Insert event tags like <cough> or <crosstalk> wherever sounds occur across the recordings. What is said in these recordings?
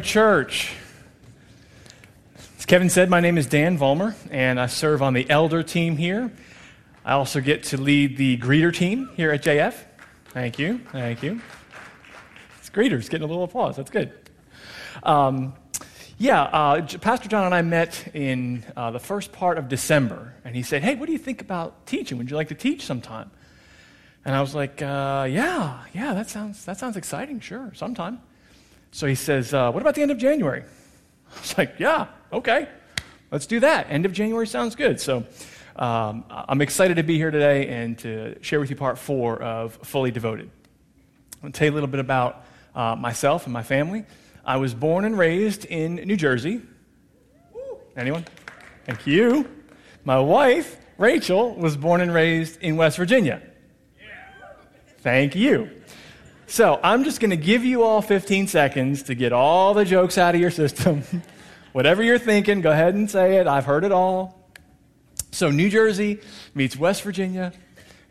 Church. As Kevin said, my name is Dan Vollmer, and I serve on the elder team here. I also get to lead the greeter team here at JF. Thank you, thank you. It's greeters getting a little applause. That's good. Um, yeah, uh, Pastor John and I met in uh, the first part of December, and he said, "Hey, what do you think about teaching? Would you like to teach sometime?" And I was like, uh, "Yeah, yeah, that sounds that sounds exciting. Sure, sometime." So he says, uh, What about the end of January? <laughs> I was like, Yeah, okay, let's do that. End of January sounds good. So um, I'm excited to be here today and to share with you part four of Fully Devoted. I'm going to tell you a little bit about uh, myself and my family. I was born and raised in New Jersey. Anyone? Thank you. My wife, Rachel, was born and raised in West Virginia. Thank you. So I'm just going to give you all 15 seconds to get all the jokes out of your system. <laughs> Whatever you're thinking, go ahead and say it. I've heard it all. So New Jersey meets West Virginia,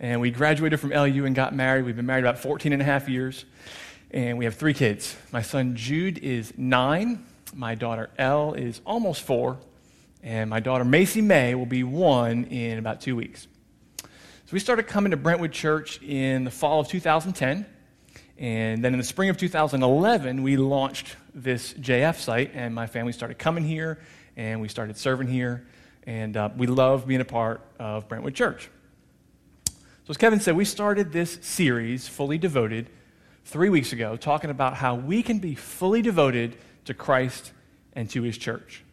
and we graduated from LU and got married. We've been married about 14 and a half years, and we have three kids. My son Jude is nine, my daughter Elle is almost four, and my daughter Macy May will be one in about two weeks. So we started coming to Brentwood Church in the fall of 2010. And then in the spring of 2011, we launched this JF site, and my family started coming here, and we started serving here, and uh, we love being a part of Brentwood Church. So, as Kevin said, we started this series, Fully Devoted, three weeks ago, talking about how we can be fully devoted to Christ and to his church.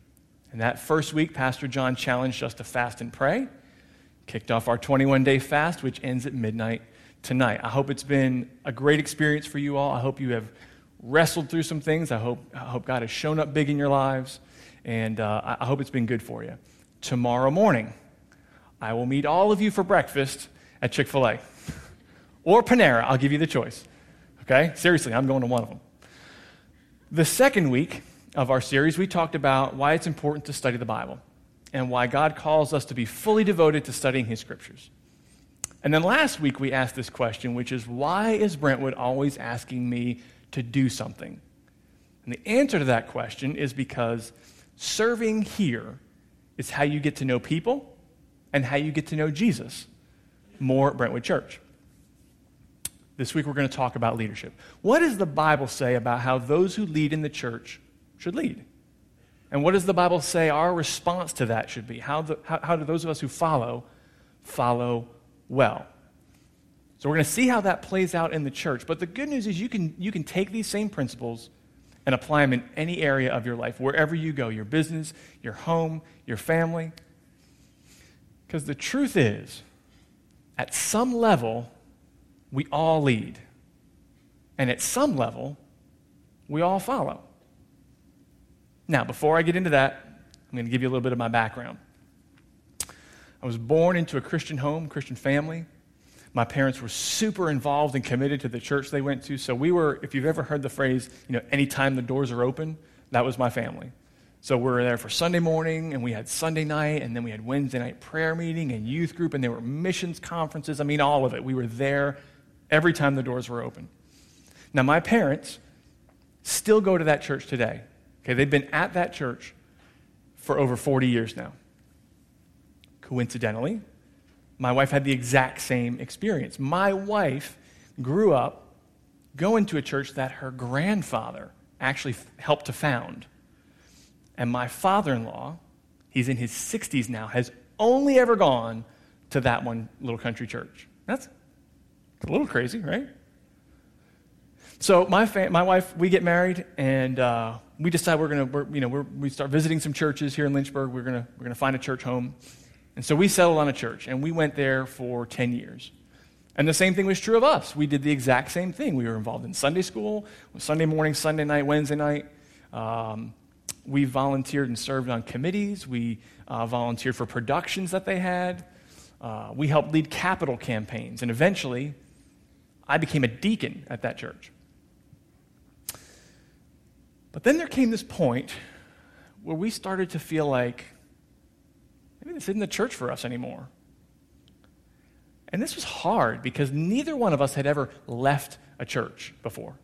And that first week, Pastor John challenged us to fast and pray, kicked off our 21 day fast, which ends at midnight tonight. I hope it's been a great experience for you all. I hope you have wrestled through some things. I hope, I hope God has shown up big in your lives, and uh, I hope it's been good for you. Tomorrow morning, I will meet all of you for breakfast at Chick fil A or Panera. I'll give you the choice. Okay? Seriously, I'm going to one of them. The second week of our series, we talked about why it's important to study the Bible and why God calls us to be fully devoted to studying His scriptures. And then last week we asked this question, which is why is Brentwood always asking me to do something? And the answer to that question is because serving here is how you get to know people and how you get to know Jesus more at Brentwood Church. This week we're going to talk about leadership. What does the Bible say about how those who lead in the church should lead? And what does the Bible say our response to that should be? How, the, how, how do those of us who follow follow well. So we're going to see how that plays out in the church. But the good news is you can, you can take these same principles and apply them in any area of your life, wherever you go your business, your home, your family. Because the truth is, at some level, we all lead. And at some level, we all follow. Now, before I get into that, I'm going to give you a little bit of my background. I was born into a Christian home, Christian family. My parents were super involved and committed to the church they went to. So we were, if you've ever heard the phrase, you know, anytime the doors are open, that was my family. So we were there for Sunday morning, and we had Sunday night, and then we had Wednesday night prayer meeting and youth group, and there were missions conferences. I mean, all of it. We were there every time the doors were open. Now, my parents still go to that church today. Okay, they've been at that church for over 40 years now. Coincidentally, my wife had the exact same experience. My wife grew up going to a church that her grandfather actually helped to found. And my father in law, he's in his 60s now, has only ever gone to that one little country church. That's a little crazy, right? So my, fa- my wife, we get married, and uh, we decide we're going to, you know, we start visiting some churches here in Lynchburg. We're going we're gonna find a church home. And so we settled on a church, and we went there for 10 years. And the same thing was true of us. We did the exact same thing. We were involved in Sunday school, Sunday morning, Sunday night, Wednesday night. Um, we volunteered and served on committees. We uh, volunteered for productions that they had. Uh, we helped lead capital campaigns. And eventually, I became a deacon at that church. But then there came this point where we started to feel like maybe this isn't the church for us anymore. And this was hard because neither one of us had ever left a church before.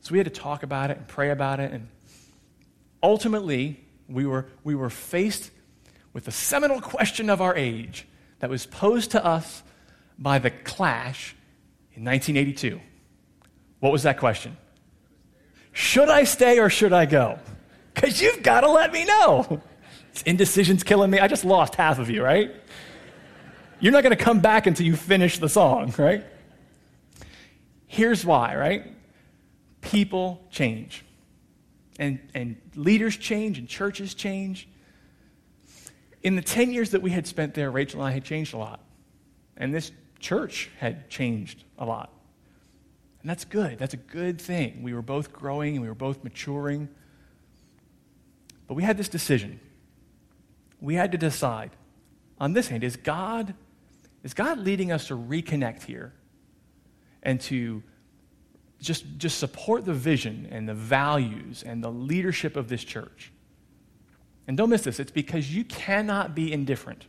So we had to talk about it and pray about it. And ultimately, we were, we were faced with the seminal question of our age that was posed to us by the Clash in 1982. What was that question? Should I stay or should I go? Because you've got to let me know. Indecision's killing me. I just lost half of you, right? You're not going to come back until you finish the song, right? Here's why, right? People change. And, and leaders change and churches change. In the 10 years that we had spent there, Rachel and I had changed a lot. And this church had changed a lot. And that's good. That's a good thing. We were both growing and we were both maturing. But we had this decision. We had to decide on this hand is God is God leading us to reconnect here and to just, just support the vision and the values and the leadership of this church? And don't miss this, it's because you cannot be indifferent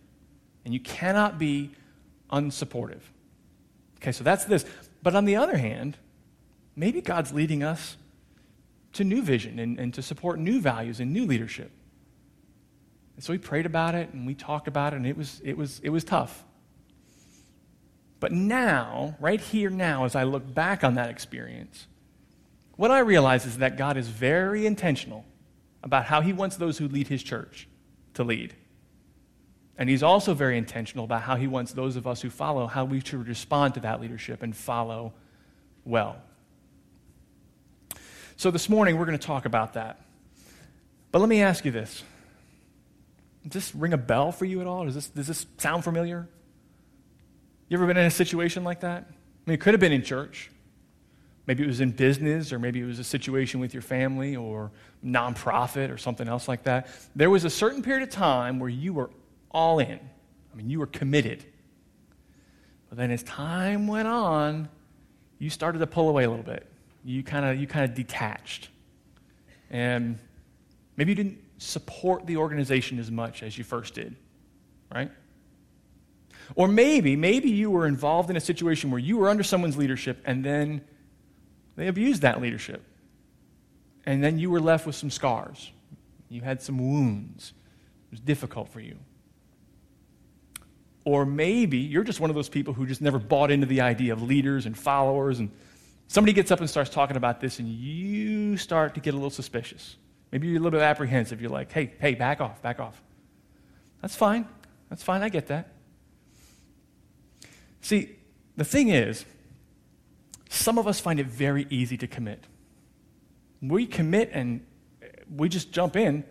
and you cannot be unsupportive. Okay, so that's this. But on the other hand, maybe God's leading us to new vision and, and to support new values and new leadership. And so we prayed about it and we talked about it, and it was, it was, it was tough. But now, right here now, as I look back on that experience, what I realize is that God is very intentional about how he wants those who lead his church to lead. And he's also very intentional about how he wants those of us who follow, how we should respond to that leadership and follow well. So this morning, we're going to talk about that. But let me ask you this Does this ring a bell for you at all? Does this, does this sound familiar? You ever been in a situation like that? I mean, it could have been in church. Maybe it was in business, or maybe it was a situation with your family or nonprofit or something else like that. There was a certain period of time where you were all in. I mean, you were committed. But then as time went on, you started to pull away a little bit. You kind of you kind of detached. And maybe you didn't support the organization as much as you first did, right? Or maybe, maybe you were involved in a situation where you were under someone's leadership and then they abused that leadership. And then you were left with some scars. You had some wounds. It was difficult for you. Or maybe you're just one of those people who just never bought into the idea of leaders and followers. And somebody gets up and starts talking about this, and you start to get a little suspicious. Maybe you're a little bit apprehensive. You're like, hey, hey, back off, back off. That's fine. That's fine. I get that. See, the thing is, some of us find it very easy to commit. We commit and we just jump in.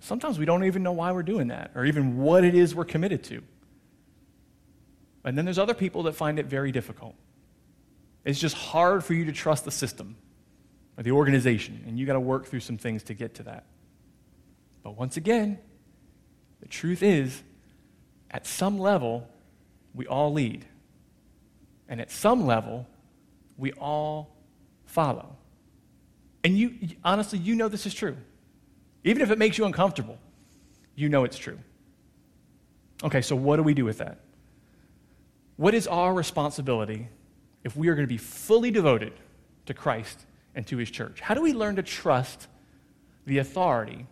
Sometimes we don't even know why we're doing that or even what it is we're committed to. And then there's other people that find it very difficult. It's just hard for you to trust the system or the organization, and you got to work through some things to get to that. But once again, the truth is, at some level, we all lead. And at some level, we all follow. And you, honestly, you know this is true. Even if it makes you uncomfortable, you know it's true. Okay, so what do we do with that? What is our responsibility if we are going to be fully devoted to Christ and to his church? How do we learn to trust the authority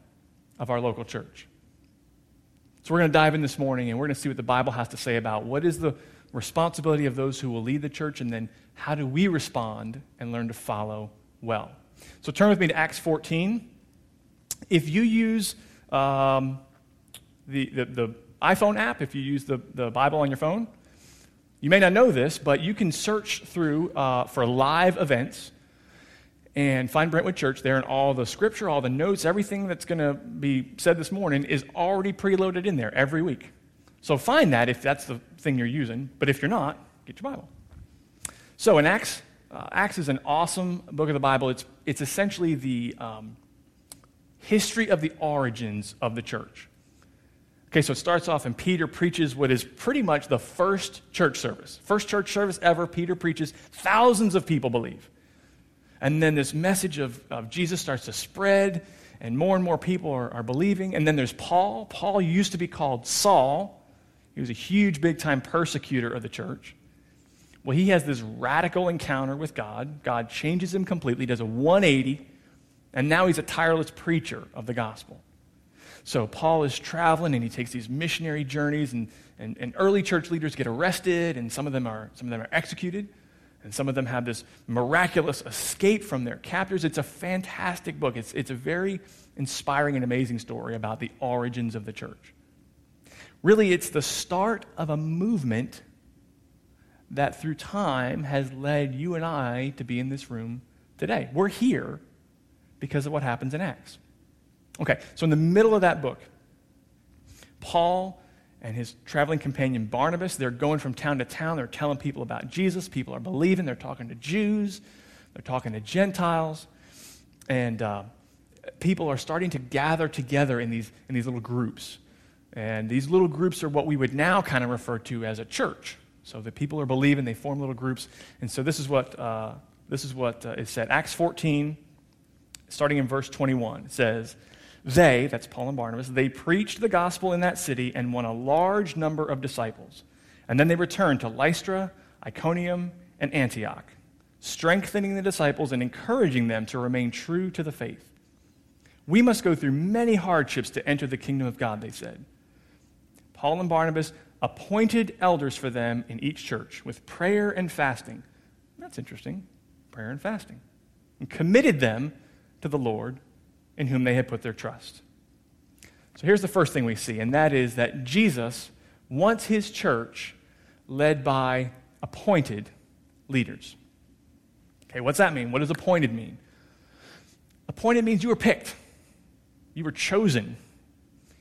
of our local church? So we're going to dive in this morning and we're going to see what the Bible has to say about what is the responsibility of those who will lead the church and then how do we respond and learn to follow well. So turn with me to Acts 14. If you use um, the, the, the, iPhone app, if you use the, the Bible on your phone, you may not know this, but you can search through uh, for live events and find Brentwood Church there, and all the scripture, all the notes, everything that's going to be said this morning is already preloaded in there every week. So find that if that's the thing you're using, but if you're not, get your Bible. So in Acts, uh, Acts is an awesome book of the Bible. It's, it's essentially the um, history of the origins of the church. Okay, so it starts off, and Peter preaches what is pretty much the first church service. First church service ever, Peter preaches. Thousands of people believe. And then this message of, of Jesus starts to spread, and more and more people are, are believing. And then there's Paul. Paul used to be called Saul. He was a huge, big time persecutor of the church. Well, he has this radical encounter with God. God changes him completely, does a 180, and now he's a tireless preacher of the gospel. So Paul is traveling and he takes these missionary journeys, and, and, and early church leaders get arrested, and some of, them are, some of them are executed, and some of them have this miraculous escape from their captors. It's a fantastic book. It's, it's a very inspiring and amazing story about the origins of the church. Really, it's the start of a movement that through time has led you and I to be in this room today. We're here because of what happens in Acts. Okay, so in the middle of that book, Paul and his traveling companion Barnabas, they're going from town to town. They're telling people about Jesus. People are believing. They're talking to Jews. They're talking to Gentiles. And uh, people are starting to gather together in these, in these little groups. And these little groups are what we would now kind of refer to as a church. So the people are believing, they form little groups. And so this is what, uh, this is what uh, is said. Acts 14, starting in verse 21, it says, They, that's Paul and Barnabas, they preached the gospel in that city and won a large number of disciples. And then they returned to Lystra, Iconium, and Antioch, strengthening the disciples and encouraging them to remain true to the faith. We must go through many hardships to enter the kingdom of God, they said. Paul and Barnabas appointed elders for them in each church with prayer and fasting. That's interesting. Prayer and fasting. And committed them to the Lord in whom they had put their trust. So here's the first thing we see, and that is that Jesus wants his church led by appointed leaders. Okay, what's that mean? What does appointed mean? Appointed means you were picked, you were chosen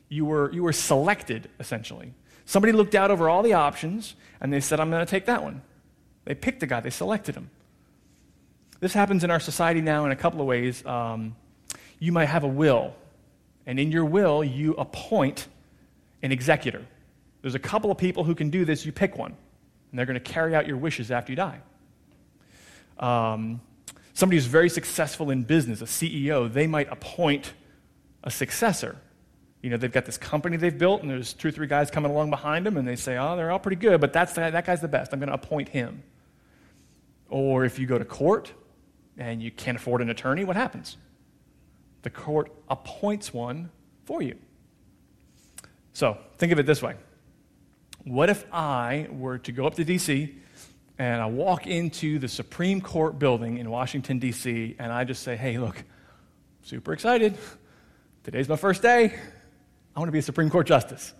you were, you were selected, essentially. Somebody looked out over all the options and they said, I'm going to take that one. They picked a guy, they selected him. This happens in our society now in a couple of ways. Um, you might have a will, and in your will, you appoint an executor. There's a couple of people who can do this, you pick one, and they're going to carry out your wishes after you die. Um, somebody who's very successful in business, a CEO, they might appoint a successor you know, they've got this company they've built, and there's two or three guys coming along behind them, and they say, oh, they're all pretty good, but that's the, that guy's the best. I'm going to appoint him. Or if you go to court and you can't afford an attorney, what happens? The court appoints one for you. So think of it this way What if I were to go up to D.C. and I walk into the Supreme Court building in Washington, D.C., and I just say, hey, look, super excited. Today's my first day. I want to be a Supreme Court justice.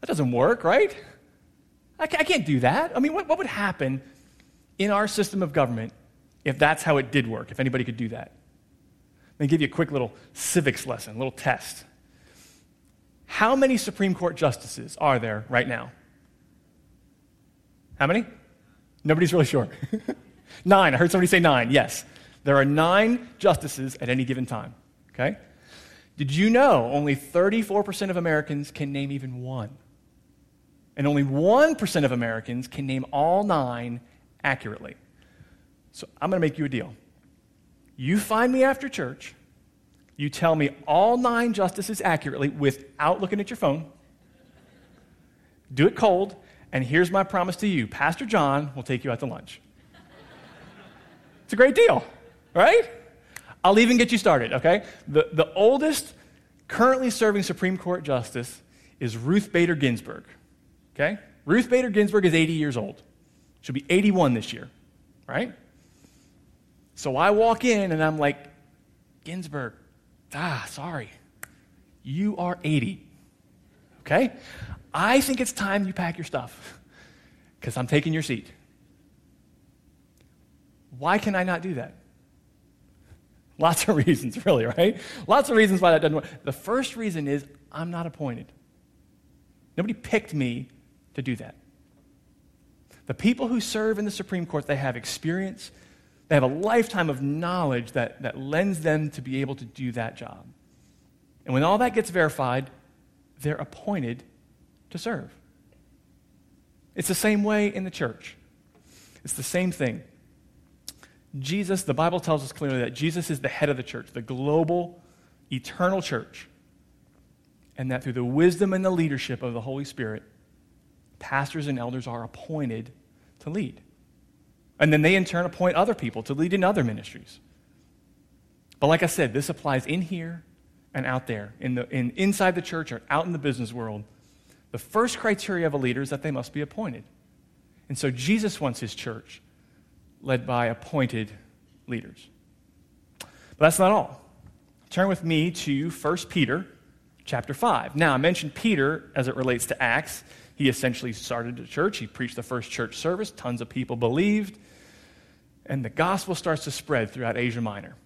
That doesn't work, right? I can't do that. I mean, what, what would happen in our system of government if that's how it did work, if anybody could do that? Let me give you a quick little civics lesson, a little test. How many Supreme Court justices are there right now? How many? Nobody's really sure. <laughs> nine. I heard somebody say nine. Yes. There are nine justices at any given time. Okay? Did you know only 34% of Americans can name even one? And only 1% of Americans can name all nine accurately. So I'm going to make you a deal. You find me after church, you tell me all nine justices accurately without looking at your phone. Do it cold, and here's my promise to you Pastor John will take you out to lunch. It's a great deal, right? I'll even get you started, okay? The, the oldest currently serving Supreme Court justice is Ruth Bader Ginsburg, okay? Ruth Bader Ginsburg is 80 years old. She'll be 81 this year, right? So I walk in and I'm like, Ginsburg, ah, sorry. You are 80, okay? I think it's time you pack your stuff because I'm taking your seat. Why can I not do that? Lots of <laughs> reasons, really, right? Lots of reasons why that doesn't work. The first reason is I'm not appointed. Nobody picked me to do that. The people who serve in the Supreme Court, they have experience, they have a lifetime of knowledge that, that lends them to be able to do that job. And when all that gets verified, they're appointed to serve. It's the same way in the church. It's the same thing. Jesus, the Bible tells us clearly that Jesus is the head of the church, the global, eternal church. And that through the wisdom and the leadership of the Holy Spirit, Pastors and elders are appointed to lead. And then they in turn appoint other people to lead in other ministries. But like I said, this applies in here and out there, in the, in, inside the church or out in the business world. The first criteria of a leader is that they must be appointed. And so Jesus wants his church led by appointed leaders. But that's not all. Turn with me to 1 Peter chapter 5. Now, I mentioned Peter as it relates to Acts. He essentially started a church. He preached the first church service. Tons of people believed. And the gospel starts to spread throughout Asia Minor.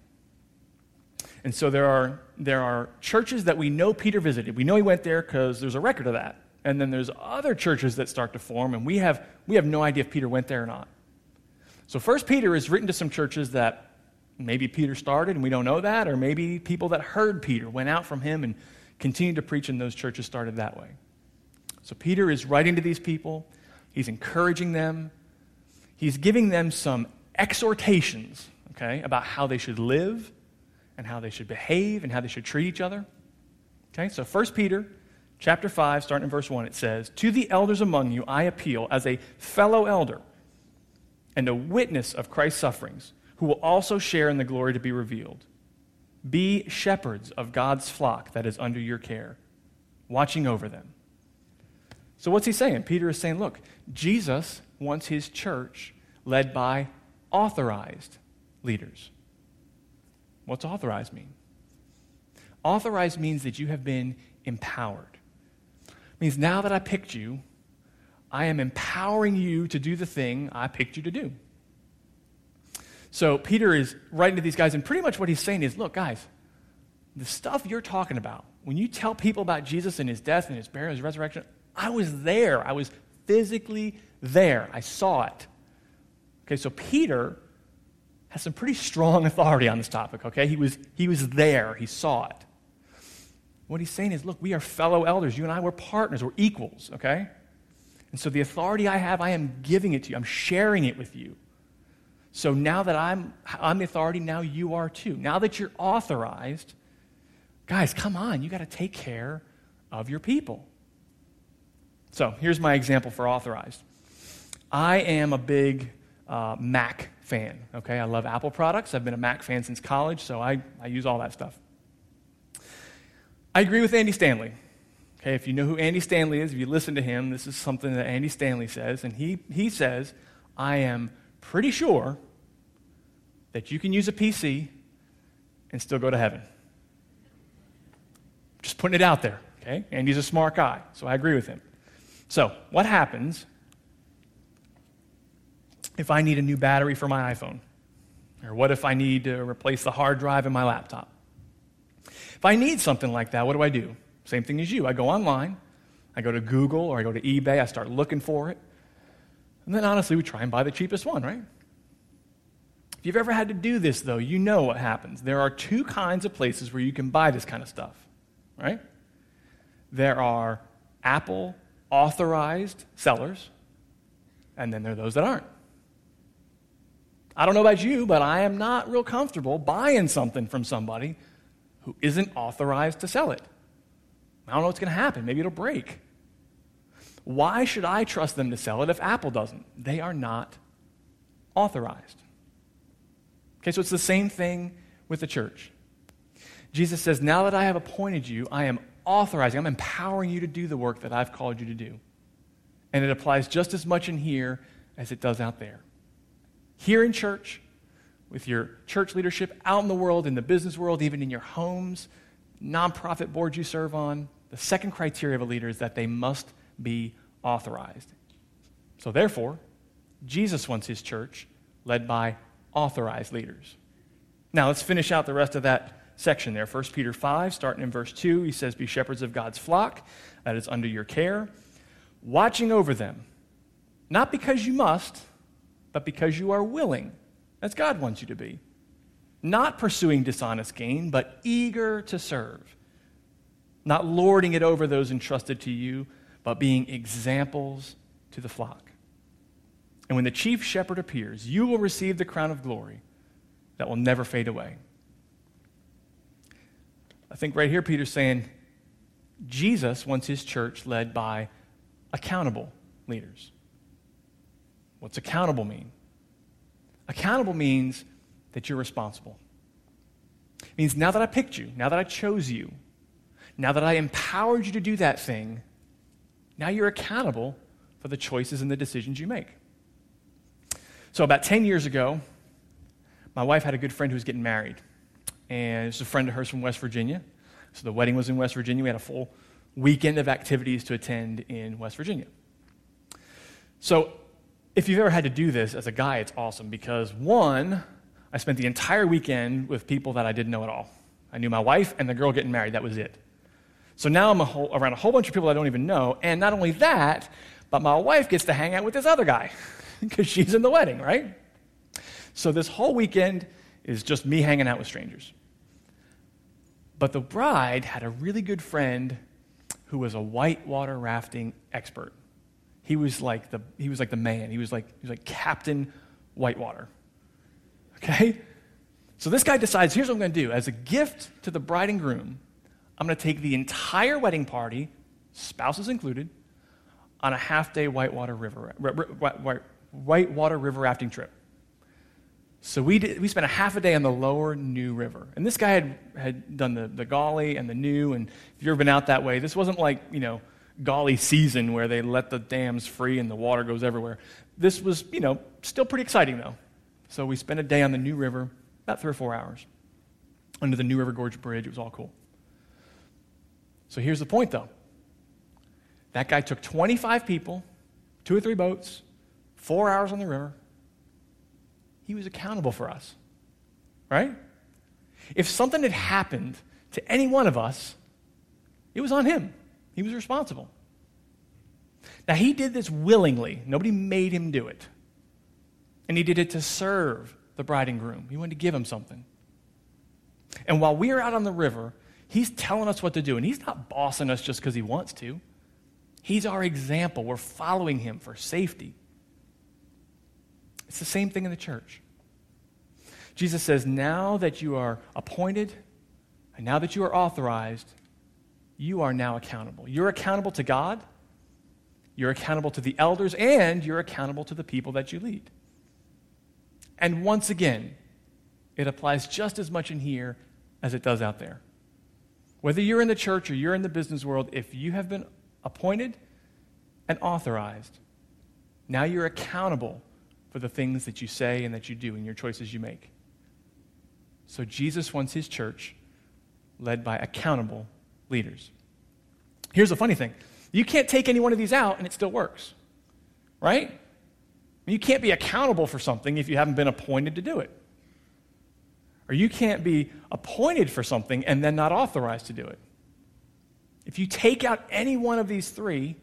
And so there are, there are churches that we know Peter visited. We know he went there because there's a record of that. And then there's other churches that start to form, and we have, we have no idea if Peter went there or not. So First Peter is written to some churches that maybe Peter started and we don't know that, or maybe people that heard Peter went out from him and continued to preach, and those churches started that way. So Peter is writing to these people, he's encouraging them, he's giving them some exhortations, okay, about how they should live and how they should behave and how they should treat each other. Okay, so 1 Peter chapter 5, starting in verse 1, it says, To the elders among you I appeal as a fellow elder and a witness of Christ's sufferings, who will also share in the glory to be revealed. Be shepherds of God's flock that is under your care, watching over them. So, what's he saying? Peter is saying, look, Jesus wants his church led by authorized leaders. What's authorized mean? Authorized means that you have been empowered. It means now that I picked you, I am empowering you to do the thing I picked you to do. So Peter is writing to these guys, and pretty much what he's saying is look, guys, the stuff you're talking about, when you tell people about Jesus and his death and his burial, and his resurrection, I was there. I was physically there. I saw it. Okay, so Peter has some pretty strong authority on this topic, okay? He was, he was there, he saw it. What he's saying is, look, we are fellow elders. You and I, we're partners, we're equals, okay? And so the authority I have, I am giving it to you. I'm sharing it with you. So now that I'm, I'm the authority, now you are too. Now that you're authorized, guys, come on, you got to take care of your people. So here's my example for authorized. I am a big uh, Mac fan, okay? I love Apple products. I've been a Mac fan since college, so I, I use all that stuff. I agree with Andy Stanley. Okay, if you know who Andy Stanley is, if you listen to him, this is something that Andy Stanley says. And he, he says, I am pretty sure that you can use a PC and still go to heaven. Just putting it out there, okay? Andy's a smart guy, so I agree with him. So, what happens if I need a new battery for my iPhone? Or what if I need to replace the hard drive in my laptop? If I need something like that, what do I do? Same thing as you. I go online, I go to Google or I go to eBay, I start looking for it. And then honestly, we try and buy the cheapest one, right? If you've ever had to do this, though, you know what happens. There are two kinds of places where you can buy this kind of stuff, right? There are Apple authorized sellers, and then there are those that aren't. I don't know about you, but I am not real comfortable buying something from somebody who isn't authorized to sell it. I don't know what's going to happen. Maybe it'll break. Why should I trust them to sell it if Apple doesn't? They are not authorized. Okay, so it's the same thing with the church. Jesus says, Now that I have appointed you, I am authorizing, I'm empowering you to do the work that I've called you to do. And it applies just as much in here as it does out there. Here in church, with your church leadership, out in the world, in the business world, even in your homes, nonprofit boards you serve on, the second criteria of a leader is that they must be authorized. So, therefore, Jesus wants his church led by authorized leaders. Now, let's finish out the rest of that section there. 1 Peter 5, starting in verse 2, he says, Be shepherds of God's flock that is under your care, watching over them, not because you must, but because you are willing, as God wants you to be not pursuing dishonest gain, but eager to serve, not lording it over those entrusted to you, but being examples to the flock. And when the chief shepherd appears, you will receive the crown of glory that will never fade away. I think right here, Peter's saying Jesus wants his church led by accountable leaders. What's accountable mean? Accountable means that you're responsible. It means now that I picked you, now that I chose you, now that I empowered you to do that thing, now you're accountable for the choices and the decisions you make. So, about 10 years ago, my wife had a good friend who was getting married. And it's a friend of hers from West Virginia. So, the wedding was in West Virginia. We had a full weekend of activities to attend in West Virginia. So, if you've ever had to do this as a guy, it's awesome because one, I spent the entire weekend with people that I didn't know at all. I knew my wife and the girl getting married, that was it. So now I'm a whole, around a whole bunch of people I don't even know, and not only that, but my wife gets to hang out with this other guy <laughs> because she's in the wedding, right? So this whole weekend is just me hanging out with strangers. But the bride had a really good friend who was a whitewater rafting expert. He was like the, he was like the man. He was like, he was like Captain Whitewater. Okay? So this guy decides here's what I'm going to do. As a gift to the bride and groom, I'm going to take the entire wedding party, spouses included, on a half day whitewater river, whitewater river rafting trip. So we, did, we spent a half a day on the lower New River. And this guy had, had done the, the Gauley and the New. And if you've ever been out that way, this wasn't like, you know, Gauley season where they let the dams free and the water goes everywhere. This was, you know, still pretty exciting though. So we spent a day on the New River, about three or four hours, under the New River Gorge Bridge. It was all cool. So here's the point though that guy took 25 people, two or three boats, four hours on the river he was accountable for us, right? If something had happened to any one of us, it was on him. He was responsible. Now, he did this willingly. Nobody made him do it. And he did it to serve the bride and groom. He wanted to give him something. And while we are out on the river, he's telling us what to do. And he's not bossing us just because he wants to. He's our example. We're following him for safety. It's the same thing in the church. Jesus says, now that you are appointed and now that you are authorized, you are now accountable. You're accountable to God, you're accountable to the elders, and you're accountable to the people that you lead. And once again, it applies just as much in here as it does out there. Whether you're in the church or you're in the business world, if you have been appointed and authorized, now you're accountable for the things that you say and that you do and your choices you make. So Jesus wants his church led by accountable leaders. Here's the funny thing you can't take any one of these out and it still works, right? You can't be accountable for something if you haven't been appointed to do it. Or you can't be appointed for something and then not authorized to do it. If you take out any one of these three,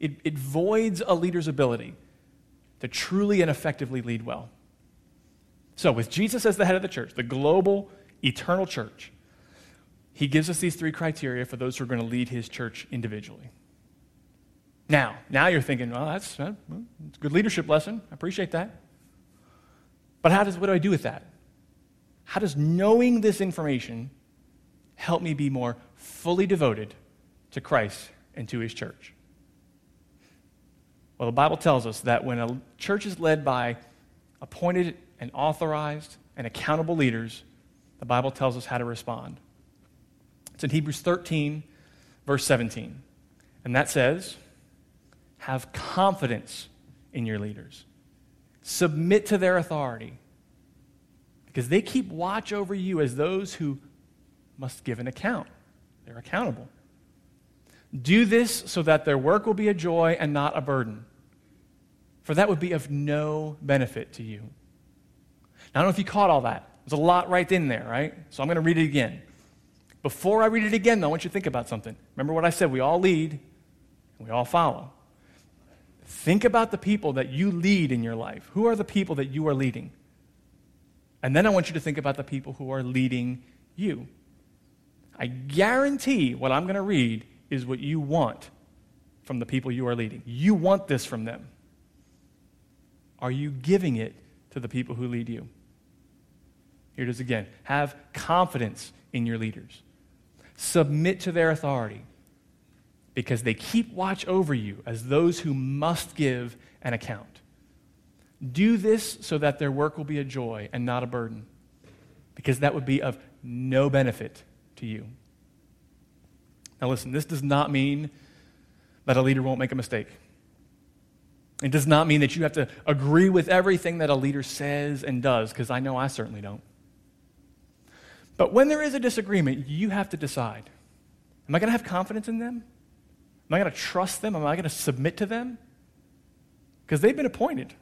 it, it voids a leader's ability to truly and effectively lead well. So, with Jesus as the head of the church, the global, eternal church, he gives us these three criteria for those who are going to lead his church individually. Now, now you're thinking, well, that's, uh, that's a good leadership lesson. I appreciate that. But how does, what do I do with that? How does knowing this information help me be more fully devoted to Christ and to his church? Well, the Bible tells us that when a church is led by appointed and authorized and accountable leaders, the Bible tells us how to respond. It's in Hebrews 13, verse 17. And that says, Have confidence in your leaders, submit to their authority, because they keep watch over you as those who must give an account. They're accountable. Do this so that their work will be a joy and not a burden for that would be of no benefit to you. Now, I don't know if you caught all that. There's a lot right in there, right? So I'm going to read it again. Before I read it again, though, I want you to think about something. Remember what I said? We all lead we all follow. Think about the people that you lead in your life. Who are the people that you are leading? And then I want you to think about the people who are leading you. I guarantee what I'm going to read is what you want from the people you are leading. You want this from them. Are you giving it to the people who lead you? Here it is again. Have confidence in your leaders. Submit to their authority. because they keep watch over you as those who must give an account. Do this so that their work will be a joy and not a burden, because that would be of no benefit to you. Now, listen, this does not mean that a leader won't make a mistake. It does not mean that you have to agree with everything that a leader says and does, because I know I certainly don't. But when there is a disagreement, you have to decide Am I going to have confidence in them? Am I going to trust them? Am I going to submit to them? Because they've been appointed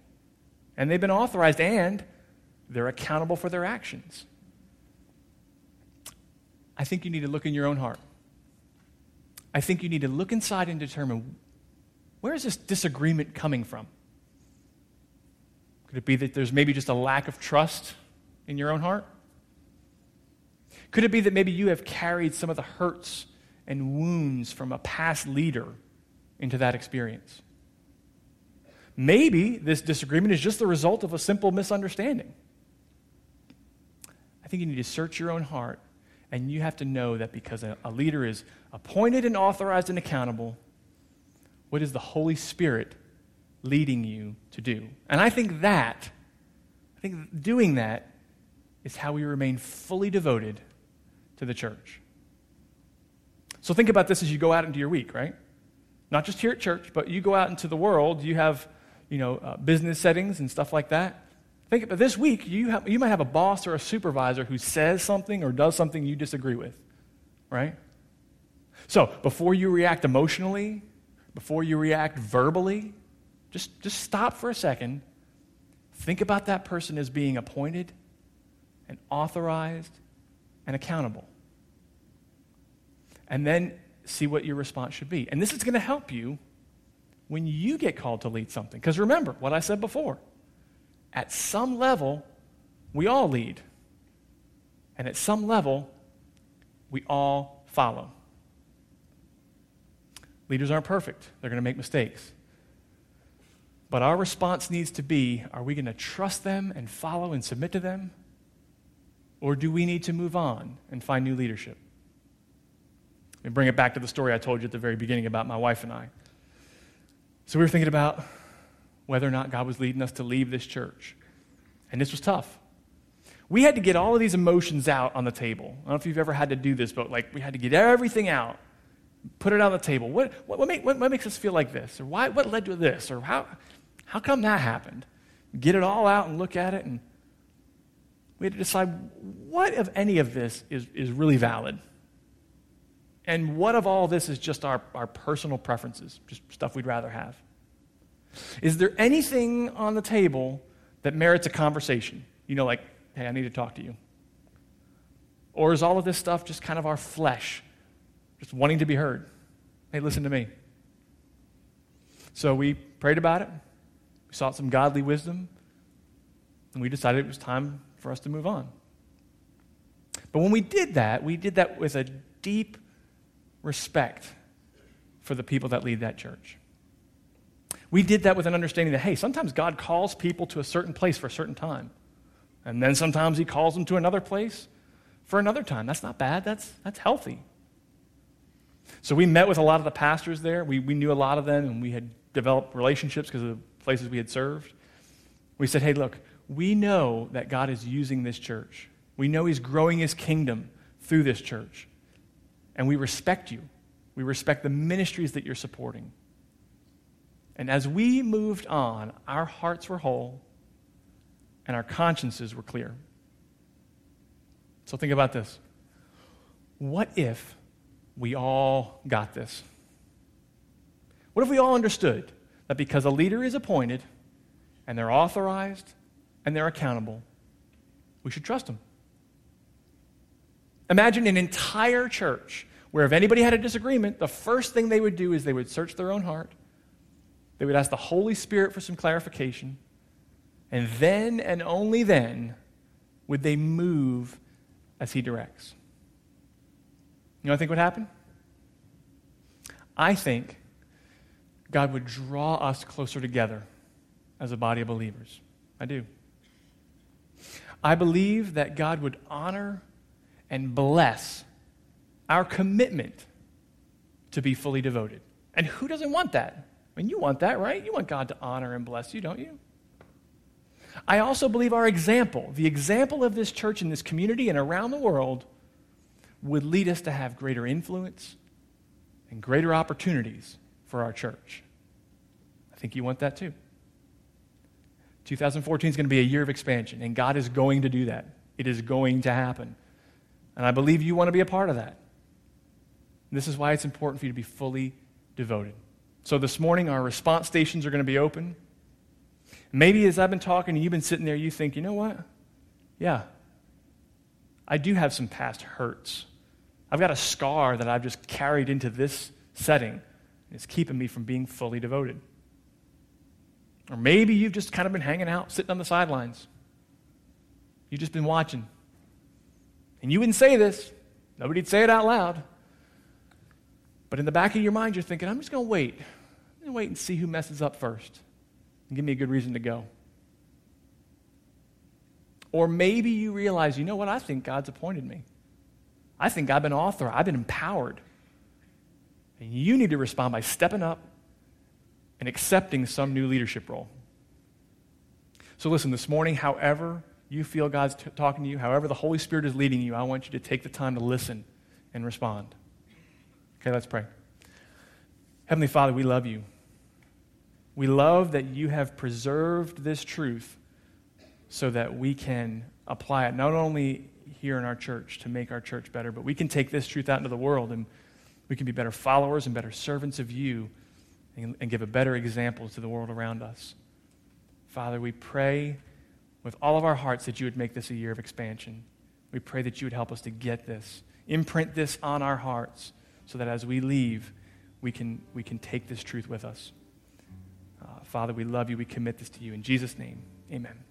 and they've been authorized and they're accountable for their actions. I think you need to look in your own heart. I think you need to look inside and determine where is this disagreement coming from? Could it be that there's maybe just a lack of trust in your own heart? Could it be that maybe you have carried some of the hurts and wounds from a past leader into that experience. Maybe this disagreement is just the result of a simple misunderstanding. I think you need to search your own heart, and you have to know that because a, leader is appointed and authorized and accountable, what is the Holy Spirit leading you to do? And I think that, I think doing that is how we remain fully devoted to the church. So think about this as you go out into your week, right? Not just here at church, but you go out into the world. You have, you know, uh, business settings and stuff like that. Think about this week. You have, you might have a boss or a supervisor who says something or does something you disagree with, right? So before you react emotionally, before you react verbally, just just stop for a second. Think about that person as being appointed and authorized and accountable and then see what your response should be. And this is going to help you when you get called to lead something. Because remember what I said before at some level, we all lead. And at some level, we all follow. Leaders aren't perfect, they're going to make mistakes. But our response needs to be are we going to trust them and follow and submit to them? Or do we need to move on and find new leadership? And bring it back to the story I told you at the very beginning about my wife and I. So we were thinking about whether or not God was leading us to leave this church. And this was tough. We had to get all of these emotions out on the table. I don't know if you've ever had to do this, but like we had to get everything out, put it on the table. What, what, what, make, what, what makes us feel like this? Or why, what led to this? Or how, how come that happened? Get it all out and look at it. And we had to decide what of any of this is, is really valid. And what of all this is just our, our personal preferences, just stuff we'd rather have? Is there anything on the table that merits a conversation? You know, like, hey, I need to talk to you. Or is all of this stuff just kind of our flesh, just wanting to be heard? Hey, listen to me. So we prayed about it, we sought some godly wisdom, and we decided it was time for us to move on. But when we did that, we did that with a deep respect for the people that lead that church. We did that with an understanding that, hey, sometimes God calls people to a certain place for a certain time. And then sometimes He calls them to another place for another time. That's not bad, that's, that's healthy. So we met with a lot of the pastors there. We, we knew a lot of them, and we had developed relationships because of the places we had served. We said, hey, look, we know that God is using this church. We know He's growing His kingdom through this church. And we respect you. We respect the ministries that you're supporting. And as we moved on, our hearts were whole and our consciences were clear. So think about this. What if we all got this? What if we all understood that because a leader is appointed and they're authorized and they're accountable, we should trust them? Imagine an entire church where if anybody had a disagreement, the first thing they would do is they would search their own heart. They would ask the Holy Spirit for some clarification. And then and only then would they move as He directs. You know, I think would happen? I think God would draw us closer together as a body of believers. I do. I believe that God would honor and bless our commitment to be fully devoted. And who doesn't want that? I mean, you want that, right? You want God to honor and bless you, don't you? I also believe our example, the example of this church in this community and around the world, would lead us to have greater influence and greater opportunities for our church. I think you want that too. 2014 is going to be a year of expansion, and God is going to do that. It is going to happen. And I believe you want to be a part of that. And this is why it's important for you to be fully devoted. So this morning, our response stations are going to be open. Maybe as I've been talking and you've been sitting there, you think, you know what? Yeah, I do have some past hurts. I've got a scar that I've just carried into this setting. It's keeping me from being fully devoted. Or maybe you've just kind of been hanging out, sitting on the sidelines. You've just been watching. And you wouldn't say this, nobody'd say it out loud. But in the back of your mind, you're thinking, I'm just going to wait. I'm going to wait and see who messes up first and give me a good reason to go. Or maybe you realize, you know what? I think God's appointed me. I think I've been authorized, I've been empowered. And you need to respond by stepping up and accepting some new leadership role. So, listen, this morning, however you feel God's t- talking to you, however the Holy Spirit is leading you, I want you to take the time to listen and respond. Okay, let's pray. Heavenly Father, we love you. We love that you have preserved this truth so that we can apply it not only here in our church to make our church better, but we can take this truth out into the world and we can be better followers and better servants of you and, and give a better example to the world around us. Father, we pray with all of our hearts that you would make this a year of expansion. We pray that you would help us to get this, imprint this on our hearts, so that as we leave, we can, we can take this truth with us. Uh, Father, we love you. We commit this to you. In Jesus' name, amen.